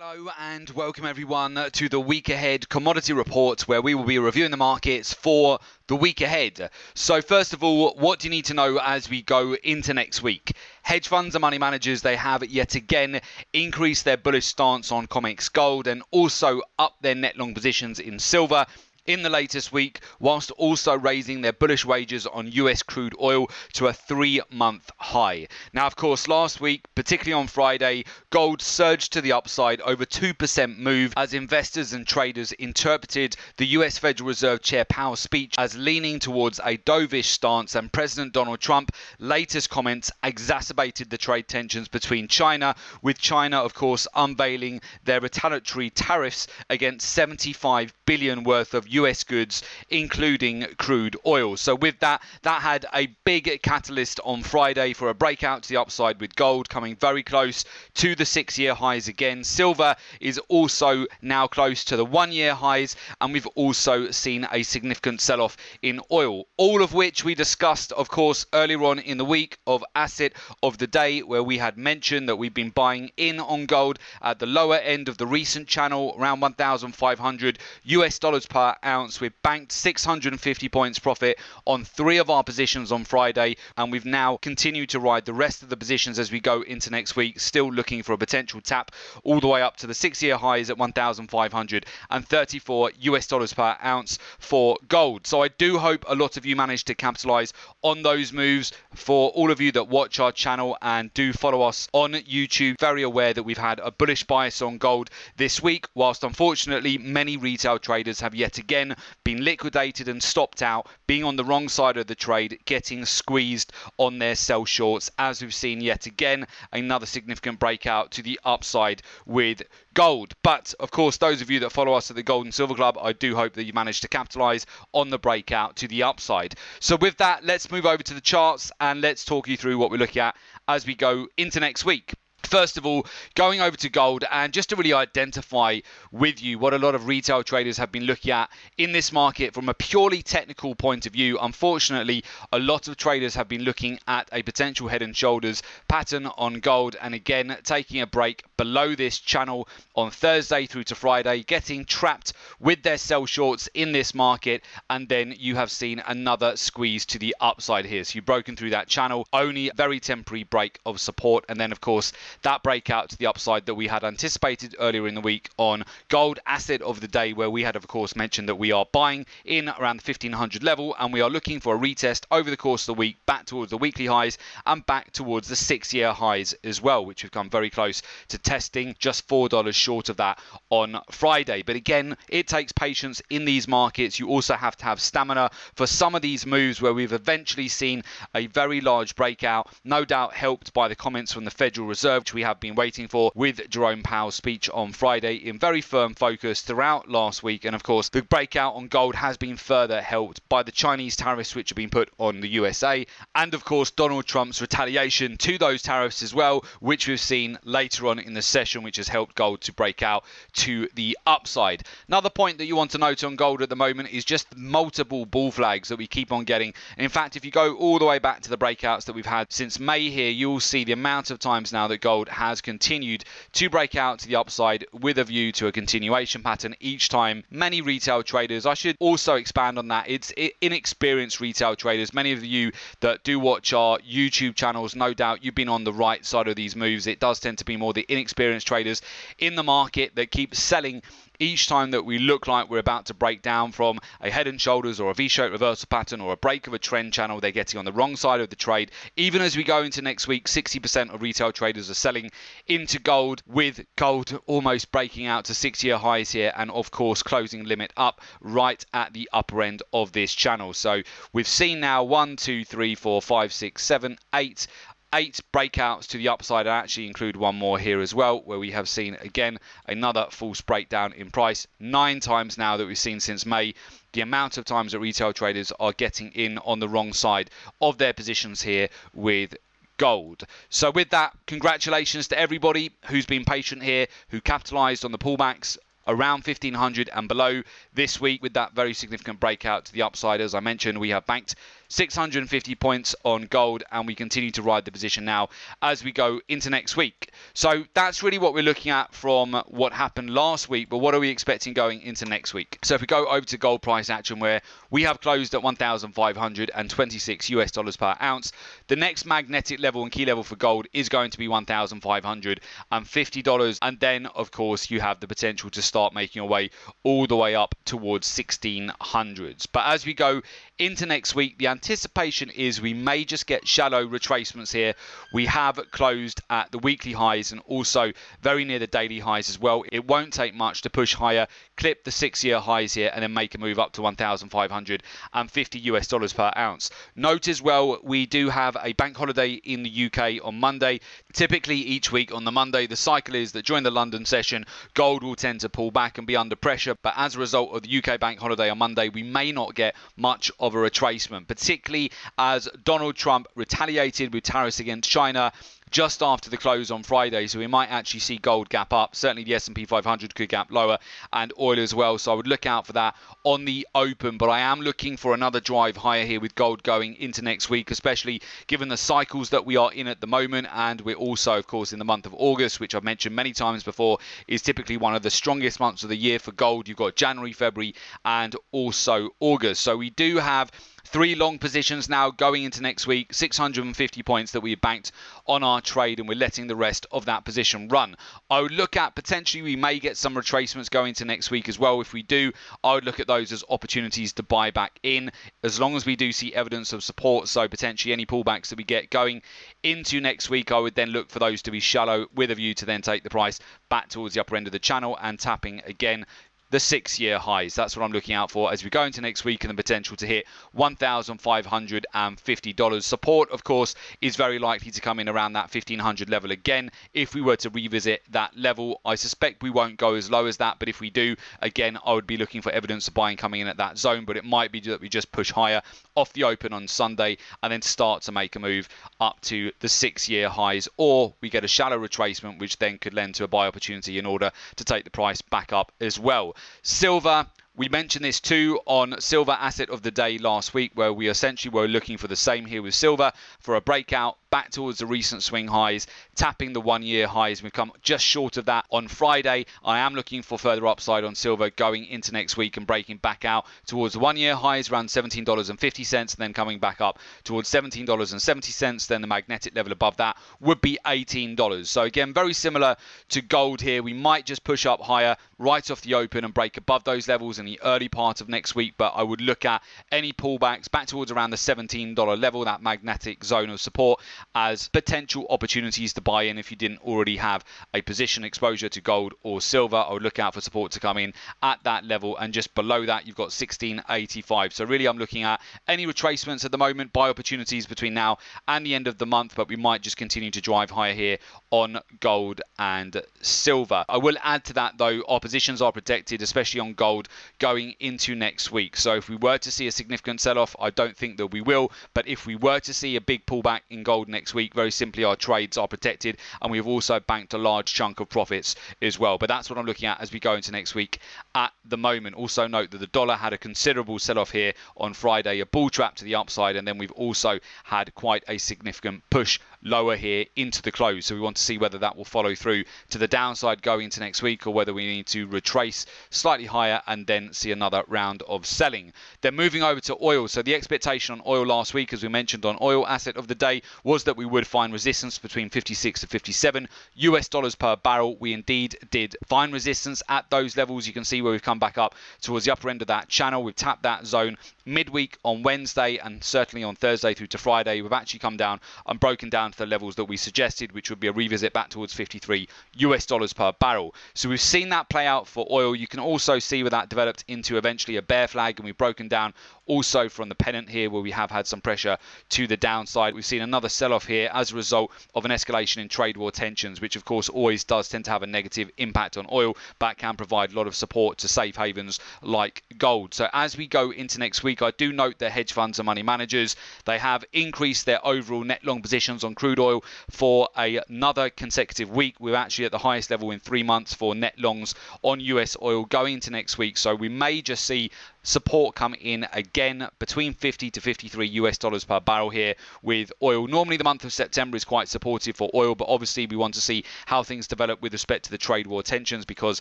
Hello and welcome everyone to the week ahead commodity report where we will be reviewing the markets for the week ahead. So first of all, what do you need to know as we go into next week? Hedge funds and money managers, they have yet again increased their bullish stance on COMEX gold and also up their net long positions in silver in the latest week, whilst also raising their bullish wagers on US crude oil to a three month high. Now, of course, last week, particularly on Friday, gold surged to the upside over 2% move as investors and traders interpreted the US Federal Reserve Chair Powell's speech as leaning towards a dovish stance, and President Donald Trump's latest comments exacerbated the trade tensions between China, with China, of course, unveiling their retaliatory tariffs against 75 billion worth of US goods, including crude oil. So, with that, that had a big catalyst on Friday for a breakout to the upside with gold coming very close to the six year highs again. Silver is also now close to the one year highs, and we've also seen a significant sell off in oil. All of which we discussed, of course, earlier on in the week of asset of the day, where we had mentioned that we've been buying in on gold at the lower end of the recent channel, around 1,500 US dollars per ounce. We've banked 650 points profit on three of our positions on Friday, and we've now continued to ride the rest of the positions as we go into next week, still looking for a potential tap all the way up to the six year highs at 1,534 US dollars per ounce for gold. So I do hope a lot of you managed to capitalize on those moves. For all of you that watch our channel and do follow us on YouTube, very aware that we've had a bullish bias on gold this week, whilst unfortunately many retail traders have yet again again been liquidated and stopped out, being on the wrong side of the trade, getting squeezed on their sell shorts, as we've seen yet again another significant breakout to the upside with gold. But of course, those of you that follow us at the Gold and Silver Club, I do hope that you managed to capitalize on the breakout to the upside. So, with that, let's move over to the charts and let's talk you through what we're looking at as we go into next week. First of all, going over to gold and just to really identify with you what a lot of retail traders have been looking at in this market from a purely technical point of view. Unfortunately, a lot of traders have been looking at a potential head and shoulders pattern on gold and again taking a break below this channel on Thursday through to Friday, getting trapped with their sell shorts in this market, and then you have seen another squeeze to the upside here. So you've broken through that channel, only very temporary break of support, and then of course that breakout to the upside that we had anticipated earlier in the week on gold asset of the day, where we had, of course, mentioned that we are buying in around the 1500 level. And we are looking for a retest over the course of the week back towards the weekly highs and back towards the six year highs as well, which we've come very close to testing just $4 short of that on Friday. But again, it takes patience in these markets. You also have to have stamina for some of these moves where we've eventually seen a very large breakout, no doubt helped by the comments from the Federal Reserve which we have been waiting for with Jerome Powell's speech on Friday in very firm focus throughout last week. And of course, the breakout on gold has been further helped by the Chinese tariffs which have been put on the USA. And of course, Donald Trump's retaliation to those tariffs as well, which we've seen later on in the session, which has helped gold to break out to the upside. Another point that you want to note on gold at the moment is just multiple bull flags that we keep on getting. And in fact, if you go all the way back to the breakouts that we've had since May here, you'll see the amount of times now that gold has continued to break out to the upside with a view to a continuation pattern each time. Many retail traders, I should also expand on that, it's inexperienced retail traders. Many of you that do watch our YouTube channels, no doubt you've been on the right side of these moves. It does tend to be more the inexperienced traders in the market that keep selling each time that we look like we're about to break down from a head and shoulders or a V-shaped reversal pattern or a break of a trend channel, they're getting on the wrong side of the trade. Even as we go into next week, 60% of retail traders are selling into gold with gold almost breaking out to six-year highs here and of course closing limit up right at the upper end of this channel. So we've seen now one, two, three, four, five, six, seven, eight eight breakouts to the upside. I actually include one more here as well, where we have seen again another false breakdown in price. Nine times now that we've seen since May. The amount of times that retail traders are getting in on the wrong side of their positions here with gold. So, with that, congratulations to everybody who's been patient here, who capitalized on the pullbacks around 1500 and below this week with that very significant breakout to the upside. As I mentioned, we have banked 650 points on gold, and we continue to ride the position now as we go into next week. So that's really what we're looking at from what happened last week, but what are we expecting going into next week? So if we go over to gold price action, where we have closed at 1,526 US dollars per ounce, the next magnetic level and key level for gold is going to be 1,550 dollars, and then of course you have the potential to start making your way all the way up towards 1600s. But as we go into next week, the anticipation is we may just get shallow retracements here. We have closed at the weekly highs and also very near the daily highs as well. It won't take much to push higher, clip the six year highs here, and then make a move up to 1,550 US dollars per ounce. Note as well, we do have a bank holiday in the UK on Monday. Typically, each week on the Monday, the cycle is that during the London session, gold will tend to pull back and be under pressure. But as a result of the UK bank holiday on Monday, we may not get much of a retracement, particularly as Donald Trump retaliated with tariffs against China just after the close on Friday, so we might actually see gold gap up. Certainly, the S&P 500 could gap lower, and oil as well. So I would look out for that on the open. But I am looking for another drive higher here with gold going into next week, especially given the cycles that we are in at the moment, and we're also, of course, in the month of August, which I've mentioned many times before, is typically one of the strongest months of the year for gold. You've got January, February, and also August. So we do have Three long positions now going into next week, 650 points that we've banked on our trade, and we're letting the rest of that position run. I would look at potentially we may get some retracements going into next week as well. If we do, I would look at those as opportunities to buy back in as long as we do see evidence of support. So potentially any pullbacks that we get going into next week, I would then look for those to be shallow with a view to then take the price back towards the upper end of the channel and tapping again the six year highs. That's what I'm looking out for as we go into next week and the potential to hit $1,550. Support, of course, is very likely to come in around that 1500 level again. If we were to revisit that level, I suspect we won't go as low as that, but if we do, again, I would be looking for evidence of buying coming in at that zone, but it might be that we just push higher off the open on Sunday and then start to make a move up to the six year highs, or we get a shallow retracement, which then could lend to a buy opportunity in order to take the price back up as well. Silver we mentioned this too on Silver Asset of the Day last week, where we essentially were looking for the same here with Silver for a breakout back towards the recent swing highs, tapping the one year highs. We've come just short of that on Friday. I am looking for further upside on silver going into next week and breaking back out towards the one year highs around $17.50 and then coming back up towards $17.70. Then the magnetic level above that would be $18. So again, very similar to gold here. We might just push up higher right off the open and break above those levels in the early part of next week. But I would look at any pullbacks back towards around the $17 level, that magnetic zone of support as potential opportunities to buy in if you didn't already have a position exposure to gold or silver. I would look out for support to come in at that level, and just below that, you've got 1685. So, really, I'm looking at any retracements at the moment, buy opportunities between now and the end of the month, but we might just continue to drive higher here on gold and silver. I will add to that, though, our positions are protected, especially on gold going into next week. So, if we were to see a significant sell off, I don't think that we will, but if we were to see a big pullback in gold next week. Very simply, our trades are protected, and we've also banked a large chunk of profits as well. But that's what I'm looking at as we go into next week at the moment. Also, note that the dollar had a considerable sell off here on Friday, a bull trap to the upside, and then we've also had quite a significant push lower here into the close. So we want to see whether that will follow through to the downside going into next week or whether we need to retrace slightly higher and then see another round of selling. Then moving over to oil. So the expectation on oil last week, as we mentioned on oil asset of the day, was that we would find resistance between 56 to 57 US dollars per barrel. We indeed did find resistance at those levels. You can see where we've come back up towards the upper end of that channel. We've tapped that zone midweek on Wednesday and certainly on Thursday through to Friday. We've actually come down and broken down to the levels that we suggested, which would be a revisit back towards 53 US dollars per barrel. So we've seen that play out for oil. You can also see where that developed into eventually a bear flag, and we've broken down also from the pennant here where we have had some pressure to the downside. We've seen another sell off here as a result of an escalation in trade war tensions, which of course always does tend to have a negative impact on oil, but can provide a lot of support to safe havens like gold. So as we go into next week, I do note that hedge funds and money managers, they have increased their overall net long positions on crude oil for another consecutive week. We're actually at the highest level in three months for net longs on US oil going into next week. So we may just see support come in again again between 50 to 53 US dollars per barrel here with oil. Normally, the month of September is quite supportive for oil, but obviously, we want to see how things develop with respect to the trade war tensions because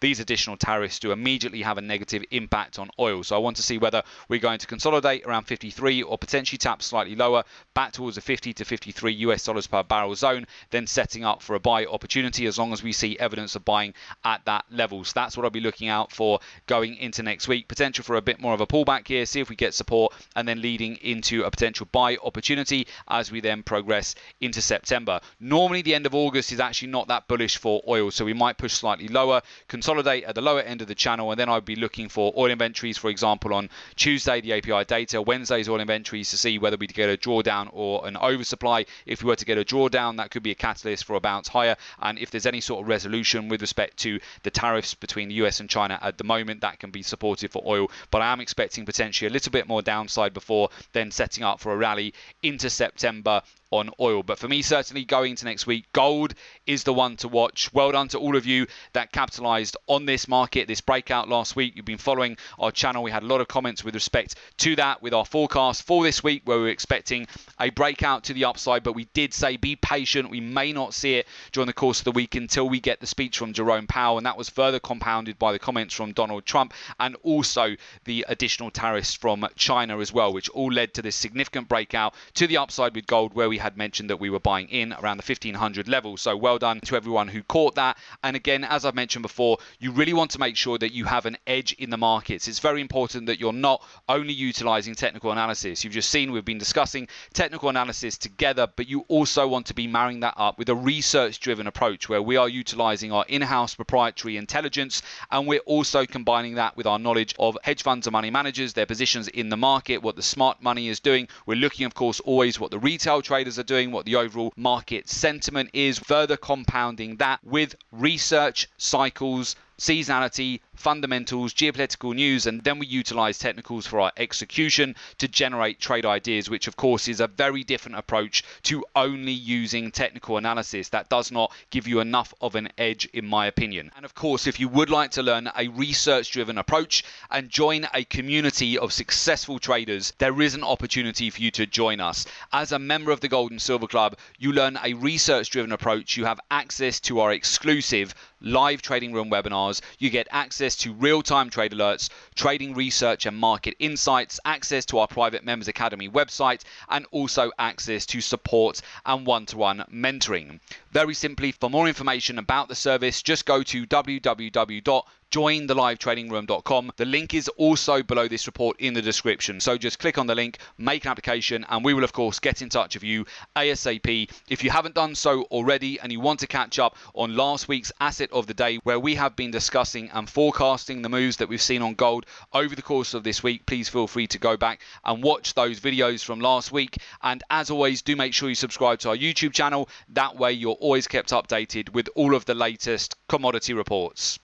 these additional tariffs do immediately have a negative impact on oil. So, I want to see whether we're going to consolidate around 53 or potentially tap slightly lower back towards the 50 to 53 US dollars per barrel zone, then setting up for a buy opportunity as long as we see evidence of buying at that level. So, that's what I'll be looking out for going into next week. Potential for a bit more of a pullback here, see if we get support, and then leading into a potential buy opportunity as we then progress into September. Normally, the end of August is actually not that bullish for oil, so we might push slightly lower, consolidate at the lower end of the channel, and then I'd be looking for oil inventories, for example, on Tuesday, the API data, Wednesday's oil inventories to see whether we get a drawdown or an oversupply. If we were to get a drawdown, that could be a catalyst for a bounce higher. And if there's any sort of resolution with respect to the tariffs between the US and China at the moment, that can be supportive for oil. But I am expecting potentially a little bit more downside before then setting up for a rally into September on oil. But for me, certainly going into next week, gold is the one to watch. Well done to all of you that capitalized on this market, this breakout last week. You've been following our channel. We had a lot of comments with respect to that with our forecast for this week, where we were expecting a breakout to the upside. But we did say be patient. We may not see it during the course of the week until we get the speech from Jerome Powell. And that was further compounded by the comments from Donald Trump and also the additional tariffs from China as well, which all led to this significant breakout to the upside with gold, where we had mentioned that we were buying in around the 1500 level. So well done to everyone who caught that. And again, as I've mentioned before, you really want to make sure that you have an edge in the markets. It's very important that you're not only utilizing technical analysis. You've just seen we've been discussing technical analysis together, but you also want to be marrying that up with a research driven approach where we are utilizing our in house proprietary intelligence and we're also combining that with our knowledge of hedge funds and money managers, their positions in the market, what the smart money is doing. We're looking, of course, always what the retail traders are doing, what the overall market sentiment is, further compounding that with research cycles seasonality, fundamentals, geopolitical news, and then we utilize technicals for our execution to generate trade ideas, which of course is a very different approach to only using technical analysis. That does not give you enough of an edge, in my opinion. And of course, if you would like to learn a research driven approach and join a community of successful traders, there is an opportunity for you to join us. As a member of the Gold and Silver Club, you learn a research driven approach. You have access to our exclusive live trading room webinars. You get access to real time trade alerts, trading research and market insights, access to our private Members Academy website, and also access to support and one to one mentoring. Very simply, for more information about the service, just go to www jointhelivetradingroom.com. The link is also below this report in the description. So just click on the link, make an application, and we will, of course, get in touch with you ASAP. If you haven't done so already and you want to catch up on last week's asset of the day, where we have been discussing and forecasting the moves that we've seen on gold over the course of this week, please feel free to go back and watch those videos from last week. And as always, do make sure you subscribe to our YouTube channel. That way, you're always kept updated with all of the latest commodity reports.